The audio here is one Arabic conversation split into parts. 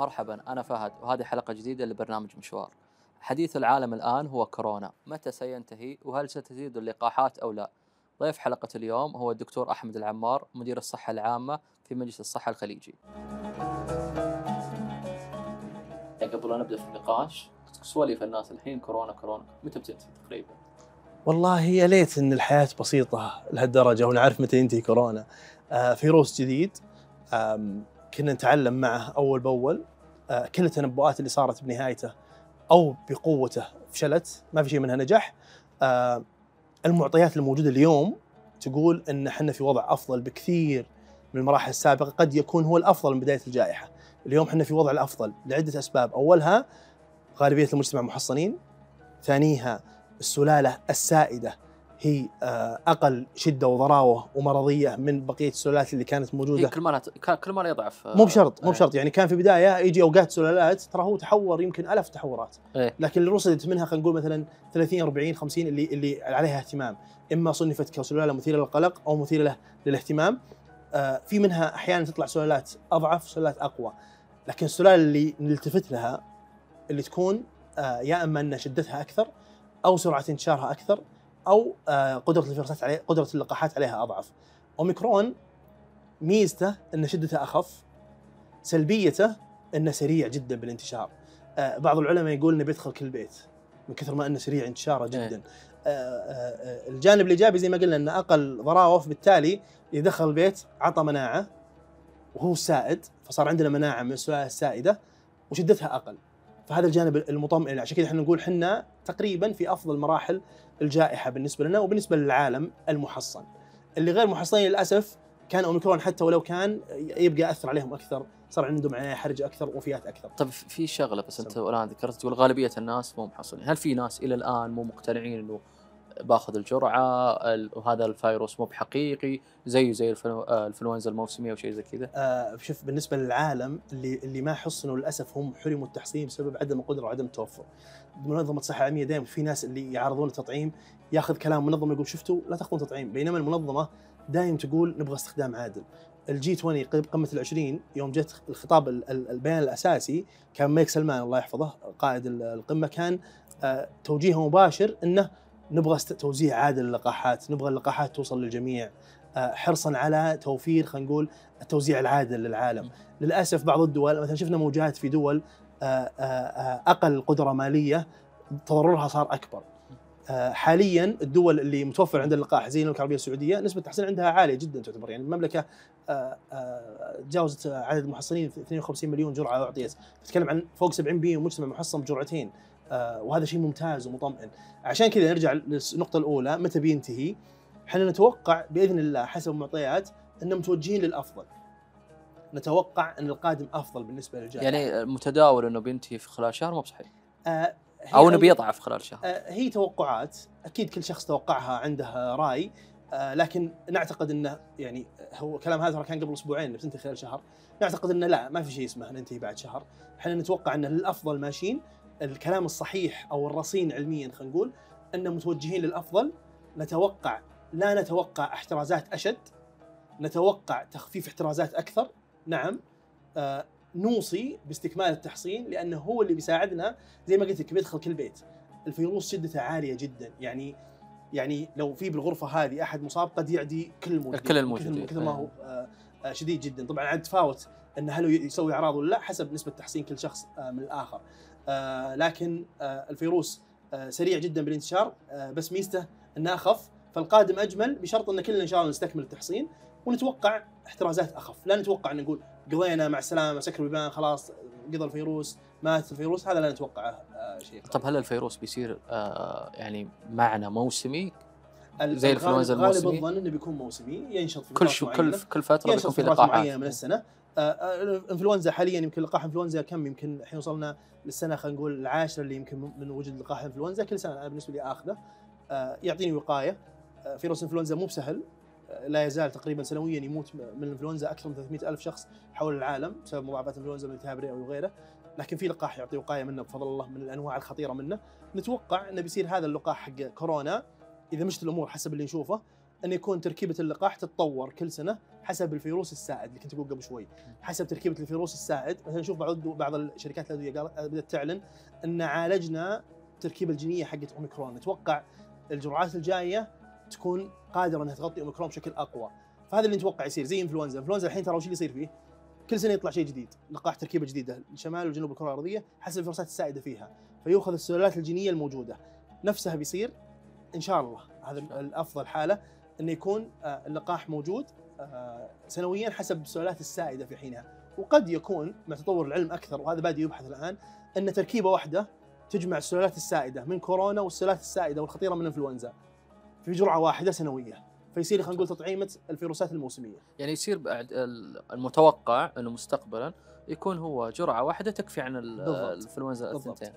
مرحبا أنا فهد وهذه حلقة جديدة لبرنامج مشوار. حديث العالم الآن هو كورونا. متى سينتهي؟ وهل ستزيد اللقاحات أو لا؟ ضيف حلقة اليوم هو الدكتور أحمد العمار مدير الصحة العامة في مجلس الصحة الخليجي. قبل أن نبدأ في النقاش سواليف الناس الحين كورونا كورونا. متى بتنتهي تقريبا؟ والله يا ليت إن الحياة بسيطة لهالدرجة ونعرف متى ينتهي كورونا. آه فيروس جديد. كنا نتعلم معه أول بأول آه كل التنبؤات اللي صارت بنهايته أو بقوته فشلت ما في شيء منها نجح. آه المعطيات الموجودة اليوم تقول إن إحنا في وضع أفضل بكثير من المراحل السابقة قد يكون هو الأفضل من بداية الجائحة. اليوم إحنا في وضع الأفضل لعدة أسباب، أولها غالبية المجتمع محصنين. ثانيها السلالة السائدة هي آه، أقل شدة وضراوة ومرضية من بقية السلالات اللي كانت موجودة. كل ما كل ما يضعف مو بشرط مو إيه. بشرط. يعني كان في بداية يجي أوقات سلالات ترى هو تحور يمكن ألف تحورات. إيه. لكن اللي رصدت منها خلينا نقول مثلا 30 40 50 اللي اللي عليها اهتمام. إما صنفت كسلالة مثيرة للقلق أو مثيرة له للاهتمام. آه، في منها أحيانا تطلع سلالات أضعف سلالات أقوى. لكن السلالة اللي نلتفت لها اللي تكون آه، يا إما إن شدتها أكثر أو سرعة انتشارها أكثر أو آه، قدرة الفيروسات عليه قدرة اللقاحات عليها أضعف. أوميكرون ميزته إن شدته أخف سلبيته إنه سريع جدا بالانتشار. آه، بعض العلماء يقول إنه بيدخل كل بيت من كثر ما إنه سريع انتشاره جدا. آه، الجانب الإيجابي زي ما قلنا إنه أقل ضراوه بالتالي إذا دخل البيت عطى مناعة وهو سائد فصار عندنا مناعة من السلاله السائده وشدتها أقل. فهذا الجانب المطمئن عشان كذا إحنا نقول إحنا تقريبا في أفضل مراحل الجائحة بالنسبة لنا وبالنسبة للعالم المحصن. اللي غير محصنين للأسف كان أوميكرون حتى ولو كان يبقى اثر عليهم أكثر، صار عندهم عنايه حرجه أكثر وفيات أكثر. طيب في شغلة بس أنت. الان ذكرت تقول غالبية الناس مو محصنين، هل في ناس إلى الآن مو مقتنعين إنه باخذ الجرعة ال- وهذا الفيروس مو بحقيقي زيه زي آه، الإنفلونزا الموسمية أو شيء زي كذا؟ آه شوف بالنسبة للعالم اللي اللي ما حصنوا للأسف هم حرموا التحصين بسبب عدم القدرة وعدم التوفر. منظمة الصحة العالمية دائما في ناس اللي يعارضون التطعيم ياخذ كلام منظمة يقول شفتوا لا تأخذون تطعيم بينما المنظمة دائما تقول نبغى استخدام عادل. ال G 20 قم- قمة العشرين يوم جت الخطاب ال- ال- البيان الأساسي كان ملك سلمان الله يحفظه قائد ال- القمة كان آه توجيهه مباشر إنه نبغى توزيع عادل للقاحات، نبغى اللقاحات توصل للجميع. آه، حرصا على توفير خلينا نقول التوزيع العادل للعالم. للأسف بعض الدول مثلا شفنا موجات في دول آه، آه، أقل قدرة مالية تضررها صار أكبر. حاليا الدول اللي متوفر عندها اللقاح زي المملكه العربية السعودية نسبة التحصين عندها عالية جدا تعتبر. يعني المملكة تجاوزت عدد المحصنين 52 مليون جرعة أعطيت. تتكلم عن فوق 70% من المجتمع محصن بجرعتين. وهذا شيء ممتاز ومطمئن. عشان كذا نرجع للنقطة الأولى متى بينتهي؟ إحنا نتوقع بإذن الله حسب المعطيات ان متوجهين للأفضل. نتوقع إن القادم أفضل بالنسبة للجائحة. يعني متداول إنه بينتهي في خلال شهر مو بصحيح؟ آه أو إنه بيضعف خلال شهر. آه هي توقعات. أكيد كل شخص توقعها عنده رأي. آه لكن نعتقد إنه يعني هو كلام هذا كان قبل أسبوعين بتنتهي خلال شهر. نعتقد إنه لا ما في شيء اسمه ننتهي بعد شهر. إحنا نتوقع إن للافضل ماشيين الكلام الصحيح أو الرصين علميا خلينا نقول أن متوجهين للأفضل نتوقع لا نتوقع احترازات أشد نتوقع تخفيف احترازات أكثر نعم آه نوصي باستكمال التحصين لأنه هو اللي بيساعدنا زي ما قلت لك بيدخل كل بيت. الفيروس شدته عالية جدا يعني يعني لو في بالغرفة هذه أحد مصاب قد يعدي كل الموجودين كل الموجودين. كثر- ما هو آه، آه، شديد جدا. طبعا عاد تفاوت أن هل يسوي أعراض ولا لا حسب نسبة تحصين كل شخص آه، من الآخر. لكن آه، الفيروس آه، سريع جدا بالانتشار آه، بس ميزته إنه أخف. فالقادم أجمل بشرط إن كلنا إن شاء الله نستكمل التحصين ونتوقع احترازات أخف. لا نتوقع ان نقول قضينا مع السلامة سكر البيبان خلاص قضى الفيروس مات الفيروس هذا لا نتوقعه آه، شيء طب هل الفيروس بيصير آه يعني معنا موسمي؟ زي الغالب- الإنفلونزا غالب الموسمي؟ الظن إنه بيكون موسمي ينشط في كل شو. كل كل فترة بيكون في لقاحات. معينة من السنة. آه، آه، الانفلونزا حاليا يمكن لقاح انفلونزا كم؟ يمكن الحين وصلنا للسنة خلينا نقول العاشرة اللي يمكن من- وجود لقاح انفلونزا كل سنة أنا بالنسبة لي آخذه. آه، يعطيني وقاية. آه، فيروس انفلونزا مو بسهل. آه، لا يزال تقريبا سنويا يموت من الانفلونزا أكثر من 300 ألف شخص حول العالم بسبب مضاعفات الانفلونزا من التهاب الرئوي وغيره. لكن في لقاح يعطي وقاية منه بفضل الله من الأنواع الخطيرة منه. نتوقع إنه بيصير هذا اللقاح حق كورونا. إذا مشت الأمور حسب اللي نشوفه انه يكون تركيبة اللقاح تتطور كل سنة حسب الفيروس السائد اللي كنت أقول قبل شوي. حسب تركيبة الفيروس السائد مثلا نشوف بعض بعض الشركات الادويه قالت بدأت تعلن أن عالجنا التركيبه الجينية حقت أوميكرون. نتوقع الجرعات الجاية تكون قادرة إنها تغطي أوميكرون بشكل أقوى. فهذا اللي نتوقع يصير زي إنفلونزا. إنفلونزا الحين ترى وش اللي يصير فيه؟ كل سنة يطلع شيء جديد لقاح تركيبة جديدة شمال وجنوب الكره الأرضية حسب الفيروسات السائدة فيها. فيؤخذ السلالات الجينية الموجودة. نفسها بيصير إن شاء الله. هذا الأفضل حالة. انه يكون آه، اللقاح موجود آه، سنويا حسب السلالات السائدة في حينها وقد يكون مع تطور العلم أكثر وهذا بادئ يبحث الآن أن تركيبة واحدة تجمع السلالات السائدة من كورونا والسلالات السائدة والخطيرة من الانفلونزا في جرعة واحدة سنويه فيصير خلينا نقول تطعيمة الفيروسات الموسمية يعني يصير بعد ال- المتوقع إنه مستقبلا يكون هو جرعة واحدة تكفي عن. الإنفلونزا. الثنتين.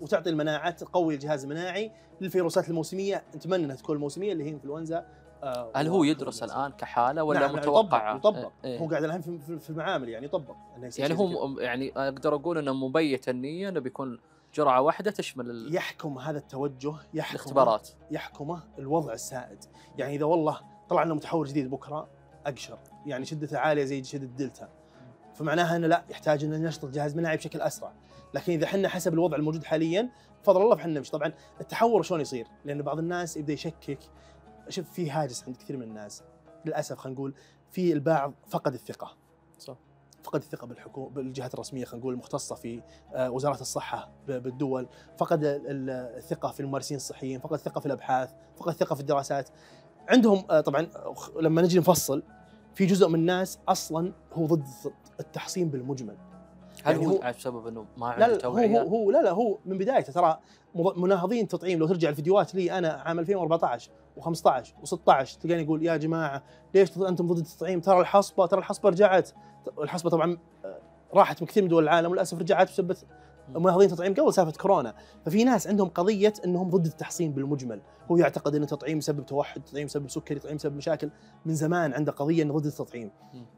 وتعطي المناعه تقوي الجهاز المناعي للفيروسات الموسمية نتمنى إنها تكون موسمية اللي هي إنفلونزا هل هو يدرس. الآن كحالة ولا نعم، نعم، متوقع يطبق, يطبق. إيه. هو قاعد الآن في- المعامل يعني يطبق. يعني هو يعني أقدر أقول إنه مبيت النية إنه بيكون جرعة واحدة تشمل ال- يحكم هذا التوجه يحكم الاختبارات. يحكمه الوضع السائد. يعني إذا والله طلع لنا متحور جديد بكرة أقشر. يعني شدته عالية زي شدة دلتا. فمعناها إنه لا يحتاج ان نشطط جهاز مناعي بشكل أسرع. لكن إذا إحنا حسب الوضع الموجود حاليا بفضل الله فإحنا نمشي. طبعا التحور شلون يصير؟ لأن بعض الناس يبدأ يشكك شوف في هاجس عند كثير من الناس. للأسف خلينا نقول في البعض فقد الثقة. صح. فقد الثقة بالحكومة بالجهات الرسمية خلينا نقول المختصة في آه، وزاره الصحة بالدول. فقد ال- ال- الثقة في الممارسين الصحيين فقد الثقة في الأبحاث فقد الثقة في الدراسات. عندهم آه، طبعا لما نجي نفصل في جزء من الناس أصلا هو ضد التحصين بالمجمل. هل يعني هو هو- بسبب إنه ما لا عنده لا هو, توعية؟ هو, هو لا لا هو من بدايته ترى مناهضين التطعيم لو ترجع الفيديوهات لي أنا عام 2014 و15 و16 تلقاني يقول يا جماعة ليش أنتم ضد التطعيم؟ ترى الحصبه ترى الحصبة رجعت. الحصبة طبعا آه، راحت من كثير من دول العالم وللأسف رجعت بسبب مناهضين التطعيم قبل سالفة كورونا. ففي ناس عندهم قضية إنهم ضد التحصين بالمجمل. هو يعتقد إن التطعيم يسبب توحد التطعيم يسبب سكري التطعيم يسبب مشاكل. من زمان عنده قضية إنه ضد التطعيم.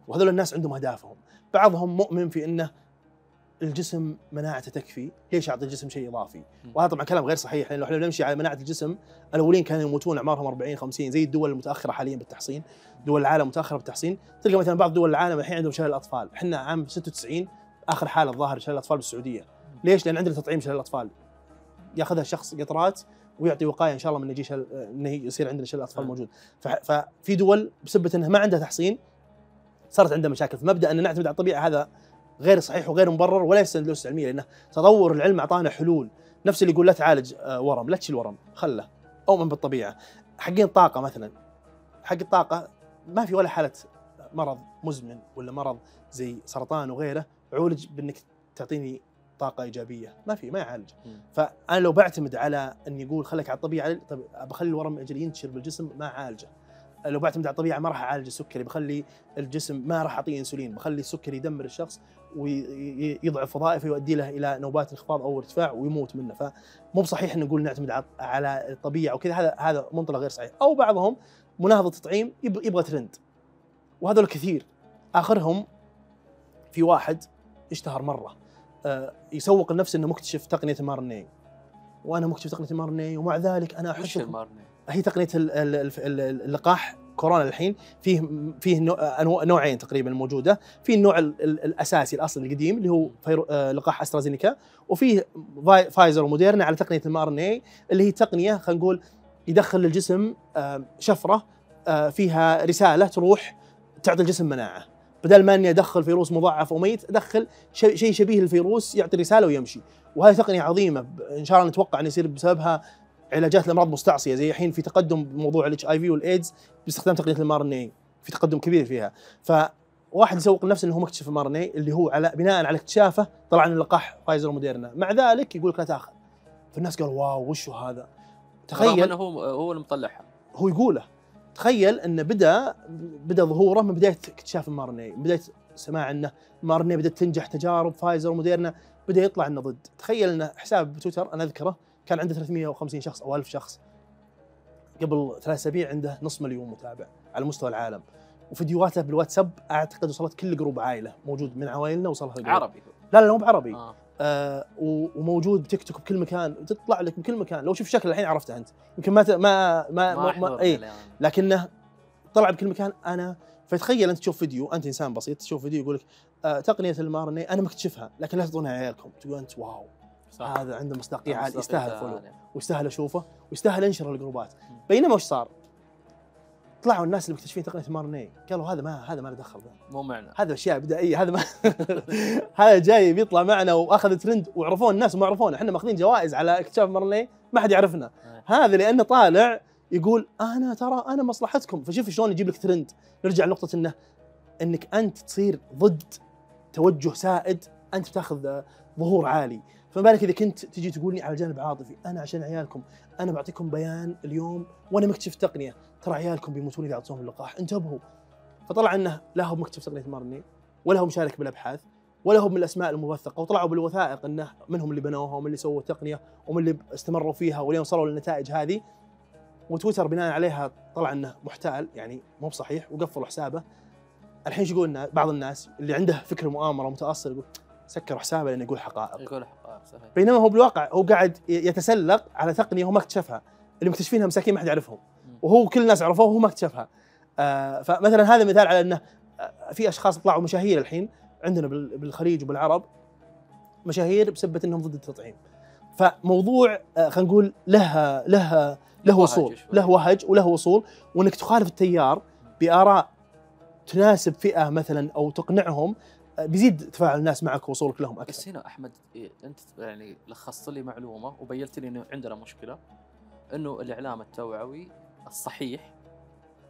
وهذول الناس عندهم أهدافهم. بعضهم مؤمن في إنه الجسم مناعته تكفي ليش اعطي الجسم شيء إضافي. وهذا طبعا كلام غير صحيح لأن لو إحنا بنمشي على مناعة الجسم الأولين كانوا يموتون أعمارهم 40 50 زي الدول المتأخرة حاليا بالتحصين دول العالم متأخرة بالتحصين. تلقى مثلا بعض دول العالم الحين عندهم شلل الأطفال. إحنا عام 96 آخر حالة الظاهر شلل الأطفال بالسعودية. ليش؟ لأن عندنا تطعيم شلل الأطفال. يأخذها الشخص قطرات ويعطي وقاية إن شاء الله من يجي شل... إنه يصير عندنا شلل اطفال آه. موجود. ففي دول بسبه إنها ما عندها تحصين صارت عندها مشاكل. فمبدأ إن نعتمد على الطبيعة هذا غير صحيح وغير مبرر ولا يستند له العلميه لأنه تطور العلم أعطانا حلول. نفس اللي يقول لا تعالج آه، ورم. لا تشيل ورم. خله. أؤمن بالطبيعة. حقين الطاقه مثلا. حق الطاقة ما في ولا حالة مرض مزمن ولا مرض زي سرطان وغيره عولج بأنك تعطيني طاقة إيجابية. ما في ما يعالج. فأنا لو بعتمد على اني أقول خليك على الطبيعة طب بخلي الورم أجل ينتشر بالجسم ما أعالجه. لو بعتمد على الطبيعة ما راح اعالج السكري بخلي الجسم ما راح أعطيه إنسولين بخلي السكري يدمر الشخص ويضعف وظائفه ويؤدي له إلى نوبات انخفاض أو ارتفاع ويموت منه. فمو بصحيح ان نقول نعتمد على- الطبيعة وكذا. هذا هذا منطلق غير صحيح. أو بعضهم مناهض التطعيم يب- يبغى ترند. وهذول كثير. آخرهم في واحد اشتهر مرة. آه، يسوق لنفسه إنه مكتشف تقنية ال MR وأنا مكتشف تقنية ال MR ومع ذلك أنا ال mRNA؟ هي تقنية ال- ال- ال- ال- اللقاح كورونا الحين فيه فيه نوعين تقريبا موجودة. في النوع ال- ال- الأساسي الاصلي القديم اللي هو آه، لقاح أسترازينيكا وفيه فاي- فايزر وموديرنا على تقنية ال MR اللي هي تقنية خلينا نقول يدخل للجسم آه، شفرة آه، فيها رسالة تروح تعطي الجسم مناعة. بدل ما اني ادخل فيروس مضاعف وميت ادخل شيء شبيه للفيروس يعطي رسالة ويمشي. وهذه تقنية عظيمة إن شاء الله نتوقع أن يصير بسببها علاجات الأمراض مستعصية زي الحين في تقدم بموضوع ال HIV والايدز باستخدام تقنية ال MR في تقدم كبير فيها. فواحد يسوق لنفسه إنه هو مكتشف MR اللي هو على بناء على اكتشافه طلع عن اللقاح فايزر وموديرنا مع ذلك يقول لك لا تأخذ. فالناس قالوا wow وش هذا؟ تخيل إنه هو هو اللي مطلعها. هو يقوله. تخيل انه بدا بدأ ظهوره من بداية اكتشاف MR من بدايه سماع إنه MR بدأت تنجح تجارب فايزر وموديرنا بدأ يطلع إنه ضد. تخيل انه حساب بتويتر أنا أذكره كان عنده 350 شخص أو 1000 شخص. قبل ثلاث أسابيع عنده نص مليون متابع على مستوى العالم. وفيديوهاته بالواتساب أعتقد وصلت كل group عائلة موجود من عوائلنا وصلها ال group. عربي. لا لا مو بعربي. آه. آه وموجود بتيك توك بكل مكان. تطلع لك من كل مكان. لو شوف شكله الحين عرفته أنت. يمكن ما ت- ما ما, ما ما, اي الآن. لكنه طلع بكل مكان. أنا فتخيل أنت تشوف فيديو أنت إنسان بسيط تشوف فيديو يقول لك آه تقنية ال MR أنا مكتشفها لكن لا تعطونها عيالكم. تقول أنت wow. صح. هذا عنده مصداقية عالية. يستاهل follow. ويستاهل أشوفه. ويستاهل انشره الجروبات. بينما وش صار؟ طلعوا الناس اللي مكتشفين تقنية MR قالوا هذا ما هذا ما له دخل. مو معنى هذا أشياء بدائية. هذا ما هذا جاي بيطلع معنا وأخذ ترند وعرفوه الناس وما عرفونا. إحنا ماخذين جوائز على اكتشاف مرني ما حد يعرفنا. إيه. هذا لأنه طالع يقول أنا ترى أنا مصلحتكم. فشوف شلون يجيب لك ترند. نرجع لنقطة انه إنك أنت تصير ضد توجه سائد. أنت بتاخذ ظهور عالي. فما بالك إذا كنت تجي تقول لي على الجانب عاطفي أنا عشان عيالكم أنا بعطيكم بيان اليوم وأنا مكتشف تقنية. ترى عيالكم بيموتون إذا أعطوهم اللقاح. انتبهوا. فطلع إنه لا هو مكتشف تقنية مارني ولا هو مشارك بالأبحاث ولا هو من الأسماء الموثقة وطلعوا بالوثائق إنه منهم اللي بنوها ومن اللي سووا التقنية ومن اللي استمروا فيها واليوم وصلوا للنتائج هذه. وتويتر بناء عليها طلع إنه محتال يعني مو بصحيح وقفلوا حسابه. الحين شو يقول بعض الناس اللي عنده فكر مؤامرة ومتاصل يقول سكروا حسابه لأنه يقول حقائق. يقول حقائق. صحيح. بينما هو بالواقع هو قاعد يتسلق على تقنيه هو ما اكتشفها. اللي مكتشفينها مساكين ما حد يعرفهم. وهو كل الناس عرفوه وهو ما اكتشفها. آه فمثلا هذا مثال على إنه آه، في أشخاص طلعوا مشاهير الحين عندنا بال- بالخليج وبالعرب مشاهير بسبه إنهم ضد التطعيم. فموضوع آه خلينا نقول له له له وصول. له وهج وله وصول وإنك تخالف التيار بآراء تناسب فئة مثلا أو تقنعهم آه، بيزيد تفاعل الناس معك ووصولك لهم بس أكثر هنا أحمد إيه، أنت يعني لخصت لي معلومة وبينت لي إنه عندنا مشكلة إنه الإعلام التوعوي الصحيح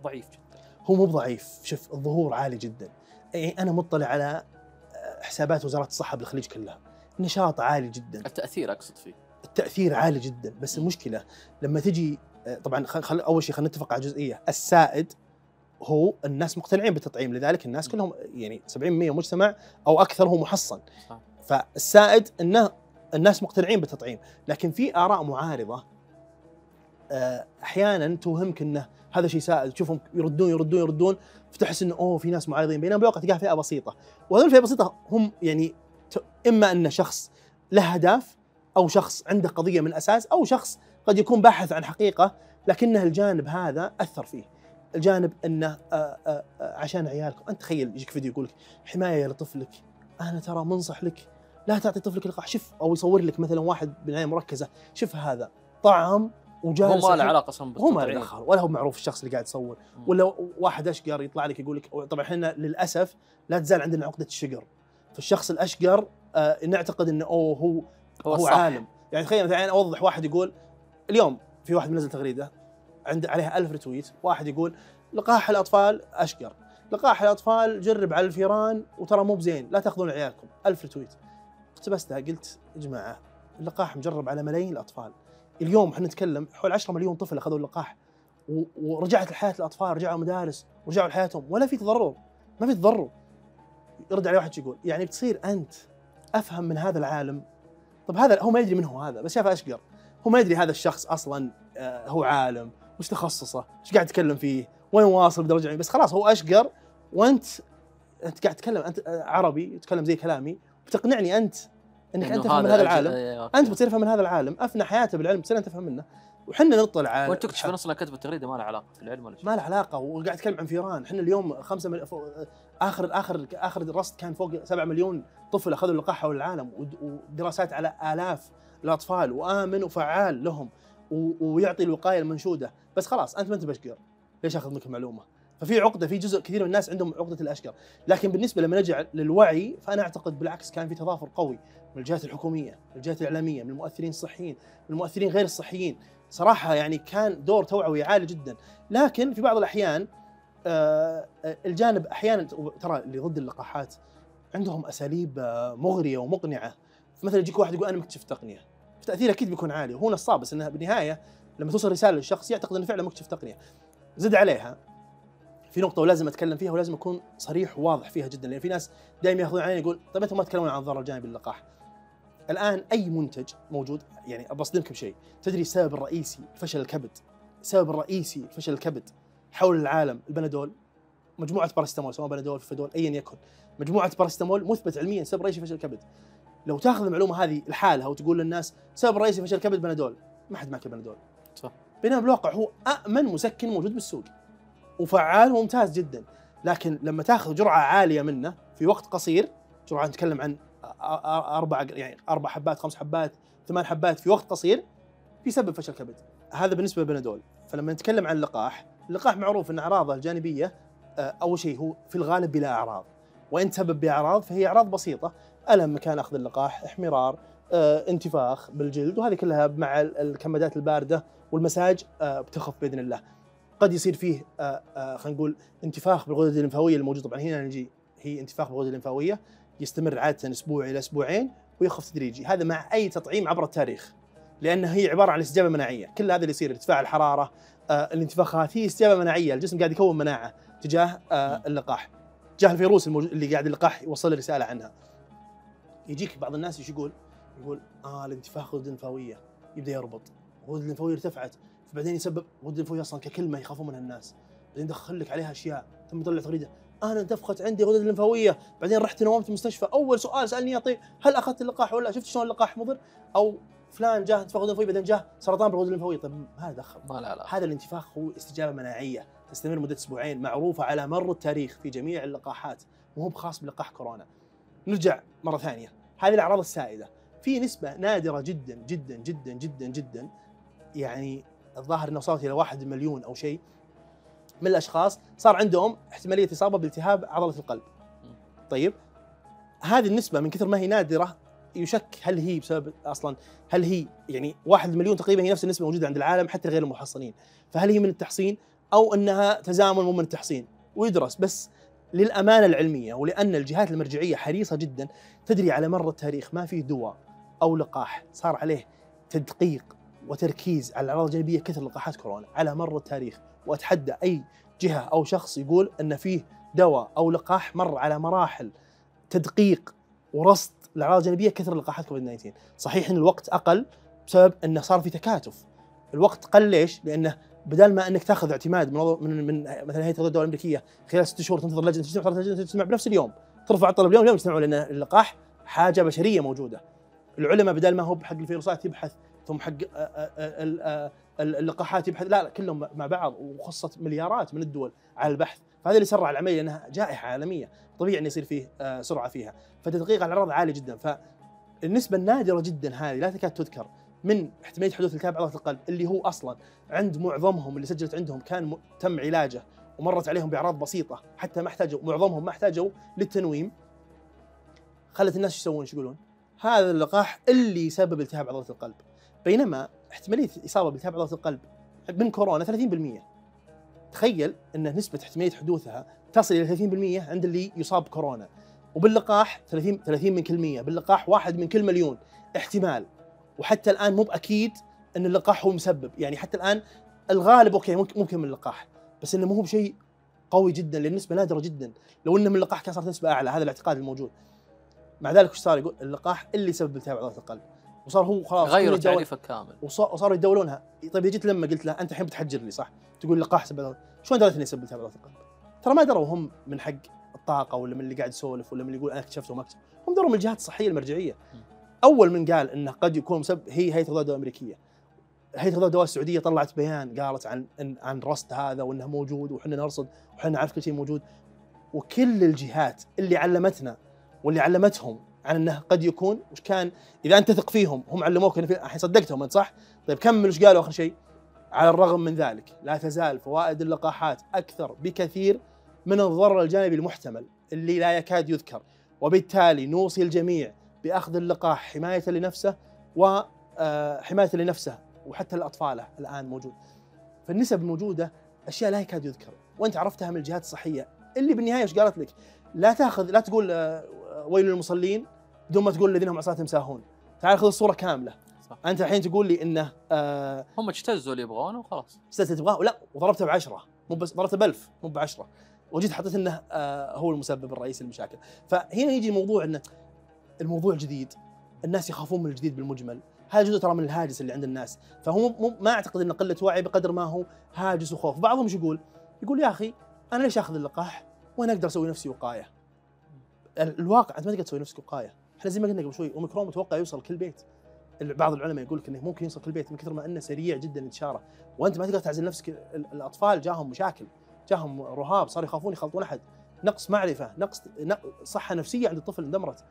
ضعيف جدا. هو مو ضعيف شوف الظهور عالي جدا. يعني أنا مطلع على آه، حسابات وزارة الصحة بالخليج كلها. نشاط عالي جدا. التأثير أقصد فيه. التأثير عالي جدا. بس المشكلة لما تجي آه، طبعا خل أول شيء خلينا نتفق على جزئية. السائد هو الناس مقتنعين بالتطعيم لذلك الناس كلهم يعني 70% مجتمع أو أكثر هو محصن. فالسائد إنه الناس مقتنعين بالتطعيم. لكن في آراء معارضة آه، أحيانا توهمك إنه هذا شيء سائد. تشوفهم يردون يردون يردون. فتحس إنه أوه في ناس معارضين. بينما بالواقع تلقاها فئة بسيطة. وهذول الفئة البسيطة هم يعني إما إن شخص له أهداف أو شخص عنده قضية من أساس أو شخص قد يكون باحث عن حقيقة لكنه الجانب هذا أثر فيه. الجانب إنه آه، آه، آه، عشان عيالكم. أنت تخيل يجيك فيديو يقول لك حمايه لطفلك. أنا ترى منصح لك. لا تعطي طفلك لقاح شوف أو يصور لك مثلا واحد بعنايه مركزة. شوف هذا. طعم هو وجالس ما له علاقة أصلا هو ما له. دخل ولا هو معروف الشخص اللي قاعد يصور. ولا واحد أشقر يطلع لك يقول لك طبعا إحنا للأسف لا تزال عندنا عقدة الشقر. فالشخص الأشقر آه نعتقد إنه أوه هو هو, هو. عالم. يعني تخيل مثلا أوضح واحد يقول اليوم في واحد منزل تغريدة. عند عليها ألف retweet. واحد يقول لقاح الأطفال أشقر. لقاح الأطفال جرب على الفيران وترى مو بزين لا تأخذون عيالكم. ألف retweet. اقتبستها قلت يا جماعة اللقاح مجرب على ملايين الأطفال. اليوم إحنا نتكلم حول 10 مليون طفل أخذوا اللقاح ورجعت الحياة الأطفال رجعوا مدارس ورجعوا لحياتهم. ولا في تضرر ما في تضرر. يرد عليه واحد يقول يعني بتصير أنت أفهم من هذا العالم؟ طب هذا هو ما يدري من هو هذا بس شافه أشقر. هو ما يدري هذا الشخص أصلا آه، هو عالم. وش تخصصه؟ إيش قاعد يتكلم فيه؟ وين واصل بدرجة علمية؟ بس خلاص هو أشقر وأنت أنت قاعد تتكلم أنت عربي تتكلم زي كلامي بتقنعني أنت إنك أنت تفهم من هذا العالم. أيوة. أنت بتصير تفهم من هذا العالم. أفنى حياته بالعلم تصير أنت تفهم منه. وحنا نطلع على وانت تكتشف أصلا كتب التغريده ما لها علاقة في العلم ولا شيء. ما له علاقة. وقاعد يتكلم عن فيران. إحنا اليوم خمسة مل... فوق... اخر اخر آخر رصد كان فوق 7 مليون طفل أخذوا اللقاح حول العالم ود- ودراسات على آلاف الأطفال وآمن وفعال لهم. ويعطي الوقاية المنشودة. بس خلاص أنت ما أنت بشقر ليش آخذ منك المعلومة؟ ففي عقدة في جزء كثير من الناس عندهم عقدة الأشقر. لكن بالنسبة لما نرجع للوعي فأنا أعتقد بالعكس كان في تضافر قوي. من الجهات الحكومية من الجهات الإعلامية من المؤثرين الصحيين من المؤثرين غير الصحيين. صراحة يعني كان دور توعوي عالي جدا. لكن في بعض الأحيان آه، آه، الجانب أحيانا ترى اللي ضد اللقاحات عندهم أساليب آه، مغرية ومقنعة. مثلا يجيك واحد يقول أنا مكتشف تقنية. التاثير أكيد بيكون عالي. وهو نصاب بس إنها بالنهاية لما توصل رسالة للشخص يعتقد إنه فعلا مكتشف تقنية. زد عليها. في نقطة ولازم أتكلم فيها ولازم أكون صريح وواضح فيها جدا لأن في ناس دائما يأخذون علي يقول طيب أنتم ما تتكلمون عن الضرر الجانبي للقاح. الآن أي منتج موجود يعني بصدمكم شيء، تدري السبب الرئيسي لفشل الكبد؟ السبب الرئيسي لفشل الكبد حول العالم البنادول؟ مجموعة باراستامول سواء بنادول فيدول ايا يكن. مجموعة باراستامول مثبت علميا سبب رئيسي فشل الكبد. لو تاخذ المعلومة هذه لحالها وتقول للناس سبب رئيسي فشل الكبد بنادول ما حد ماكل بنادول. صح. بينما بالواقع هو امن مسكن موجود بالسوق وفعال وممتاز جدا. لكن لما تاخذ جرعة عالية منه في وقت قصير جرعة نتكلم عن أربع يعني أربع حبات خمس حبات ثمان حبات في وقت قصير بيسبب فشل كبد. هذا بالنسبة للبنادول فلما نتكلم عن اللقاح اللقاح معروف إن أعراضه الجانبية أول شيء هو في الغالب بلا أعراض. وإن تسبب بأعراض فهي أعراض بسيطة ألم مكان أخذ اللقاح احمرار آه، انتفاخ بالجلد وهذه كلها مع ال- الكمادات الباردة والمساج آه، بتخف بإذن الله. قد يصير فيه آه، آه، خلينا نقول انتفاخ بالغدد الليمفاوية الموجوده طبعا هنا نجي هي انتفاخ بالغدد الليمفاوية يستمر عادة أسبوع إلى أسبوعين ويخف تدريجي. هذا مع أي تطعيم عبر التاريخ لأن هي عبارة عن استجابة مناعية. كل هذا اللي يصير ارتفاع الحرارة آه، الانتفاخات هي استجابة مناعية. الجسم قاعد يكون مناعة تجاه آه، اللقاح. تجاه الفيروس اللي قاعد اللقاح يوصل رسالة عنها. يجيك بعض الناس إيش يقول؟ يقول آه الانتفاخ الغدد الليمفاويه يبدأ يربط. الغدد الليمفاويه ارتفعت. فبعدين يسبب الغدد الليمفاويه أصلا ككلمة يخافون منها الناس. بعدين دخل لك عليها أشياء. ثم يطلع تغريده أنا انتفخت عندي غدد الليمفاويه بعدين رحت نومت المستشفى. أول سؤال سألني يا طيب هل أخذت اللقاح ولا شفت شلون اللقاح مضر؟ أو فلان جاه انتفاخ غدد الليمفاويه بعدين جاه سرطان بالغدد الليمفاويه طيب ما دخل. ما له علاقه هذا الانتفاخ هو استجابة مناعية تستمر مدة أسبوعين معروفة على مر التاريخ في جميع اللقاحات. مو بخاص بلقاح كورونا. نرجع مرة ثانية. هذه الأعراض السائدة. في نسبة نادرة جدا جدا جدا جدا جدا يعني الظاهر إنه وصلت إلى واحد مليون أو شيء من الأشخاص صار عندهم احتمالية إصابة بالتهاب عضلة القلب. طيب هذه النسبة من كثر ما هي نادرة يشك هل هي بسبب أصلا هل هي يعني واحد مليون تقريبا هي نفس النسبة موجودة عند العالم حتى غير المحصنين. فهل هي من التحصين أو أنها تزامن مو من التحصين؟ ويدرس بس للأمانة العلمية ولأن الجهات المرجعية حريصة جدا. تدري على مر التاريخ ما في دواء أو لقاح صار عليه تدقيق وتركيز على الأعراض الجانبية كثر لقاحات كورونا. على مر التاريخ وأتحدى أي جهة أو شخص يقول أن فيه دواء أو لقاح مر على مراحل تدقيق ورصد الأعراض الجانبية كثر لقاحات كوفيد 19 صحيح إن الوقت أقل بسبب أنه صار في تكاتف. الوقت قل ليش؟ لأنه بدل ما انك تاخذ اعتماد من من, من مثلا هيئة الدول الأمريكية خلال ست شهور تنتظر لجنة تجتمع ترى اللجنه تجتمع بنفس اليوم ترفع الطلب اليوم اليوم يجتمعوا لأن اللقاح حاجة بشرية موجودة. العلماء بدل ما هو بحق الفيروسات يبحث ثم حق آه، آه، آه، ال- اللقاحات يبحث لا لا كلهم مع بعض وخصت مليارات من الدول على البحث. فهذا اللي سرع العملية لأنها جائحة عالمية طبيعي انه يصير فيه سرعة فيها. فتدقيق الاعراض عالي جدا. فالنسبة النادرة جدا هذه لا تكاد تذكر. من احتمالية حدوث التهاب عضله القلب اللي هو أصلا عند معظمهم اللي سجلت عندهم كان تم علاجه ومرت عليهم بأعراض بسيطة حتى ما احتاجوا معظمهم ما احتاجوا للتنويم. خلت الناس يسوون؟ إيش يقولون؟ هذا اللقاح اللي يسبب التهاب عضله القلب. بينما احتمالية الاصابه بالتهاب عضله القلب من كورونا 30% تخيل إن نسبة احتمالية حدوثها تصل إلى 30% عند اللي يصاب كورونا. وباللقاح 30 30 من كل 100 باللقاح واحد من كل مليون. احتمال. وحتى الآن مو بأكيد إن اللقاح هو مسبب. يعني حتى الآن الغالب أوكي ممكن ممكن من اللقاح بس إنه مو هو بشيء قوي جدا لأن النسبة نادرة جدا. لو إنه من اللقاح كان صارت نسبة أعلى هذا الاعتقاد الموجود. مع ذلك وش صار؟ يقول اللقاح اللي يسبب التهاب عضله القلب وصار هو خلاص غيروا تعريفك كامل وص- وصاروا يدولونها طيب جيت لما قلت له أنت الحين بتحجر لي صح؟ تقول لقاح سبب شلون دريت إنه يسبب التهاب عضله القلب ترى ما دروا هم من حق الطاقة ولا من اللي قاعد يسولف ولا من اللي يقول أنا اكتشفت وما اكتشفت. هم دروا من الجهات الصحية المرجعية. أول من قال إنه قد يكون مسبب هي هيئة الغذاء الأمريكية هيئة الغذاء الدواء السعودية طلعت بيان قالت عن عن- رصد هذا وإنه موجود وحنا نرصد وحنا نعرف كل شيء موجود وكل الجهات اللي علمتنا واللي علمتهم عن إنه قد يكون وش كان إذا أنت تثق فيهم هم علموك الحين صدقتهم أنت صح؟ طيب كمل وش قالوا آخر شيء؟ على الرغم من ذلك لا تزال فوائد اللقاحات أكثر بكثير من الضرر الجانبي المحتمل اللي لا يكاد يذكر وبالتالي نوصي الجميع بأخذ اللقاح حماية لنفسه وحمايه لنفسه وحتى لأطفاله الآن موجود. فالنسب الموجودة أشياء لا يكاد يذكر وأنت عرفتها من الجهات الصحية اللي بالنهاية إيش قالت لك؟ لا تأخذ لا تقول آه، ويل للمصلين بدون ما تقول الذين هم عصاة ساهون. تعال خذ الصورة كاملة. صح. أنت الحين تقول لي إنه آه هم اجتزوا اللي يبغونه وخلاص أستاذ تبغاه لا وضربته بعشرة مو بس ضربته بألف مو بعشرة وجيت حطيت إنه آه هو المسبب الرئيسي للمشاكل فهنا يجي موضوع إنه الموضوع جديد. الناس يخافون من الجديد بالمجمل. هذا جزء ترى من الهاجس اللي عند الناس. فهو مو ما أعتقد انه قلة وعي بقدر ما هو هاجس وخوف. بعضهم إيش يقول؟ يقول يا أخي أنا ليش آخذ اللقاح وأنا أقدر أسوي نفسي وقاية؟ ال- الواقع أنت ما تقدر تسوي نفسك وقاية. إحنا زي ما قلنا قبل شوي أوميكرون متوقع يوصل كل بيت. بعض العلماء يقول لك إنه ممكن يوصل كل بيت من كثر ما إنه سريع جدا انتشاره وأنت ما تقدر تعزل نفسك ال- الأطفال جاهم مشاكل جاهم رهاب صاروا يخافون يخلطون أحد. نقص معرفة نقص نق- صحة نفسية عند الطفل اندمرت.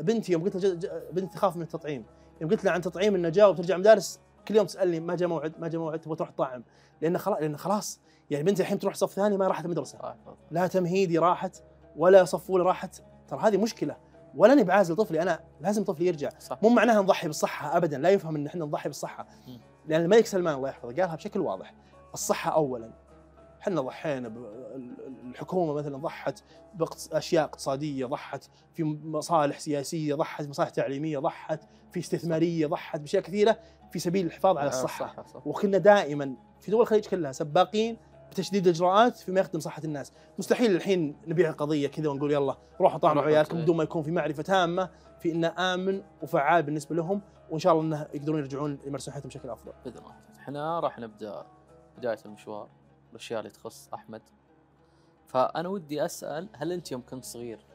بنتي يوم قلت لها بنتي تخاف من التطعيم. يوم قلت لها عن تطعيم النجاه وترجع مدارس كل يوم تسألني ما جاء موعد ما جاء موعد تبغى تروح تطعم لأن خلاص لأن خلاص يعني بنتي الحين تروح صف ثاني ما راحت المدرسة. لا تمهيدي راحت ولا صف أولى راحت. ترى هذه مشكلة. ولا اني بعازل طفلي أنا لازم طفلي يرجع. صح. مو معناها نضحي بالصحة ابدا لا يفهم إن إحنا نضحي بالصحة. لأن الملك سلمان الله يحفظه قالها بشكل واضح. الصحة اولا. إحنا ضحينا الحكومة مثلا ضحت باشياء اقتصادية ضحت في مصالح سياسية ضحت مصالح تعليمية ضحت في استثمارية ضحت بأشياء كثيرة في سبيل الحفاظ على الصحه صح صح. وكنا دائما في دول الخليج كلها سباقين بتشديد الإجراءات فيما يخدم صحة الناس، مستحيل الحين نبيع القضية كذا ونقول يلا روحوا طعموا عيالكم إيه. بدون ما يكون في معرفة تامة في إنه آمن وفعال بالنسبة لهم وإن شاء الله إنه يقدرون يرجعون يمارسون حياتهم بشكل أفضل. بإذن الله إحنا راح نبدأ بداية المشوار الأشياء اللي تخص أحمد فأنا ودي أسأل هل أنت يوم كنت صغير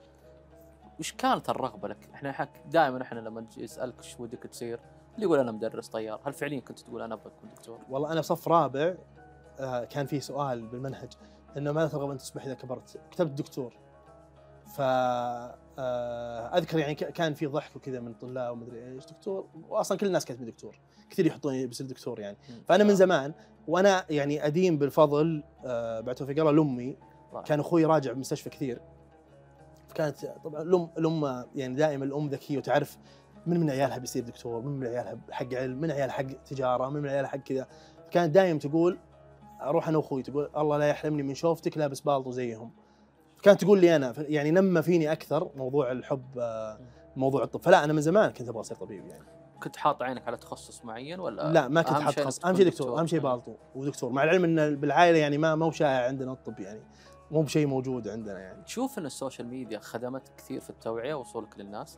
وش كانت الرغبة لك؟ إحنا حك دائما إحنا لما نجي اسالك وش ودك تصير اللي يقول أنا مدرس طيار، هل فعليا كنت تقول أنا أبغى اكون دكتور؟ والله أنا بصف رابع آه، كان في سؤال بالمنهج إنه ماذا ترغب أن تصبح إذا كبرت؟ كتبت دكتور. ف آه، أذكر يعني كان في ضحك وكذا من طلاب ومدري إيش دكتور واصلا كل الناس كاتبين دكتور كثير يحطوني بصير دكتور يعني فأنا من زمان وأنا يعني أدين بالفضل آه، بعد توفيق الله لأمي. طيب. كان أخوي راجع بمستشفى كثير. فكانت طبعا الأم الأم يعني دائما الأم ذكية وتعرف من من عيالها بيصير دكتور من من عيالها حق علم من عيالها حق تجارة من من عيالها حق كذا. كانت دائما تقول أروح أنا وأخوي تقول الله لا يحرمني من شوفتك لابس بالطو زيهم. كانت تقول لي أنا يعني نمى فيني أكثر موضوع الحب آه، موضوع الطب. فلا أنا من زمان كنت أبغى أصير طبيب يعني. كنت حاط عينك على تخصص معين ولا لا ما كنت حاط إنك أهم شيء دكتور أهم شيء. بالطو. ودكتور مع العلم إن بالعائلة يعني ما مو شائع عندنا الطب يعني. مو بشيء موجود عندنا يعني. تشوف إن ال social media خدمت كثير في التوعية ووصولك للناس؟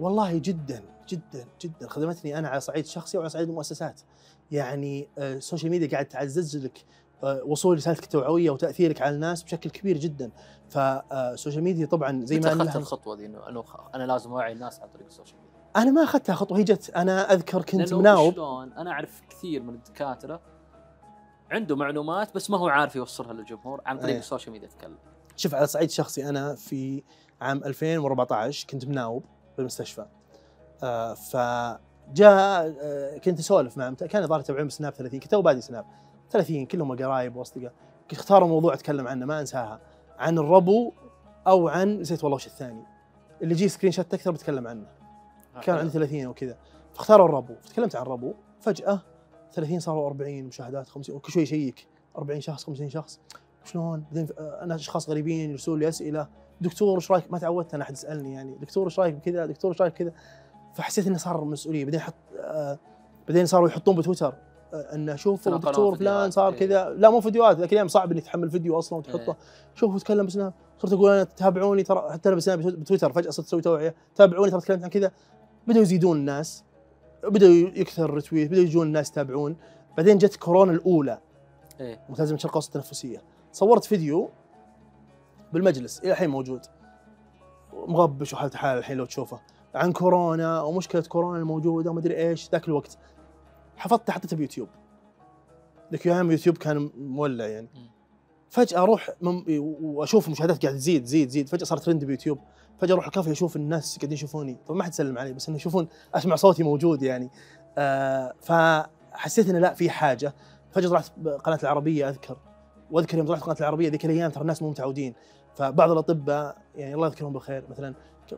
والله جدا جدا جدا. خدمتني أنا على صعيد شخصي وعلى صعيد المؤسسات. يعني آه، ال social media قاعد تعزز لك آه، وصول رسالتك التوعويه وتأثيرك على الناس بشكل كبير جدا. فال social media طبعا زي ما أخذت الخطوة ذي انه أنا لازم أوعي الناس عن طريق ال social media؟ أنا ما أخذتها خطوة هي جت أنا أذكر كنت مناوب. شلون؟ أنا أعرف كثير من الدكاترة عنده معلومات بس ما هو عارف يوصلها للجمهور عن طريق إيه. ال social media يتكلم شوف على صعيد شخصي أنا في عام 2014 كنت مناوب بالمستشفى. آه فجاء آه كنت أسولف مع كان الظاهر يتابعون بسناب 30 كنت بادي سناب 30 كلهم قرايب وأصدقاء. كنت اختاروا موضوع أتكلم عنه ما أنساها. عن الربو أو عن نسيت والله وش الثاني. اللي يجي screenshot أكثر بتكلم عنه. كان عندي 30 وكذا فاختاروا الربو فتكلمت عن الربو فجأة 30 صاروا 40 مشاهدات 50 وكل شوي يشيك. 40 شخص 50 شخص. شلون؟ بعدين آه، أنا أشخاص غريبين يرسلوا لي أسئلة. دكتور إيش رأيك؟ ما تعودت أنا أحد يسألني يعني. دكتور إيش رأيك بكذا؟ دكتور إيش رأيك بكذا؟ فحسيت إنه صار مسؤولية. بعدين حط آه بعدين صاروا يحطون بتويتر آه إنه شوفوا دكتور فلان صار إيه. كذا. لا مو فيديوهات ذاك الأيام صعب إنك تحمل فيديو أصلا وتحطه. إيه. شوفوا تكلم بسناب صرت أقول أنا تابعوني ترى حتى أنا بسناب بتويتر. فجأة صرت أسوي توعية. تابعوني ترى تكلمت عن كذا. بدأوا يزيدون الناس بدأوا يكثر الرتويت بدأوا يجون الناس يتابعون. بعدين جت كورونا الأولى. إيه. ملتزم شرق اوسط التنفسية. صورت فيديو بالمجلس إلى الحين موجود. مغبش وحالته حال الحين لو تشوفه. عن كورونا ومشكلة كورونا الموجودة ومدري إيش ذاك الوقت. حفظته حطيته بيوتيوب ذاك الأيام يوتيوب كان مولع يعني. أروح مم... وأشوف المشاهدات قاعدة تزيد تزيد تزيد. فجأة صار ترند بيوتيوب. فجأة أروح الكافيه أشوف الناس قاعدين يشوفوني. طبعا ما حد سلم علي بس إنه يشوفون أسمع صوتي موجود يعني. آه فحسيت إنه لا في حاجة. فجأة طلعت قناة العربية أذكر. وأذكر يوم طلعت قناة العربية ذيك الأيام ترى الناس مو متعودين. فبعض الأطباء يعني الله يذكرهم بالخير مثلا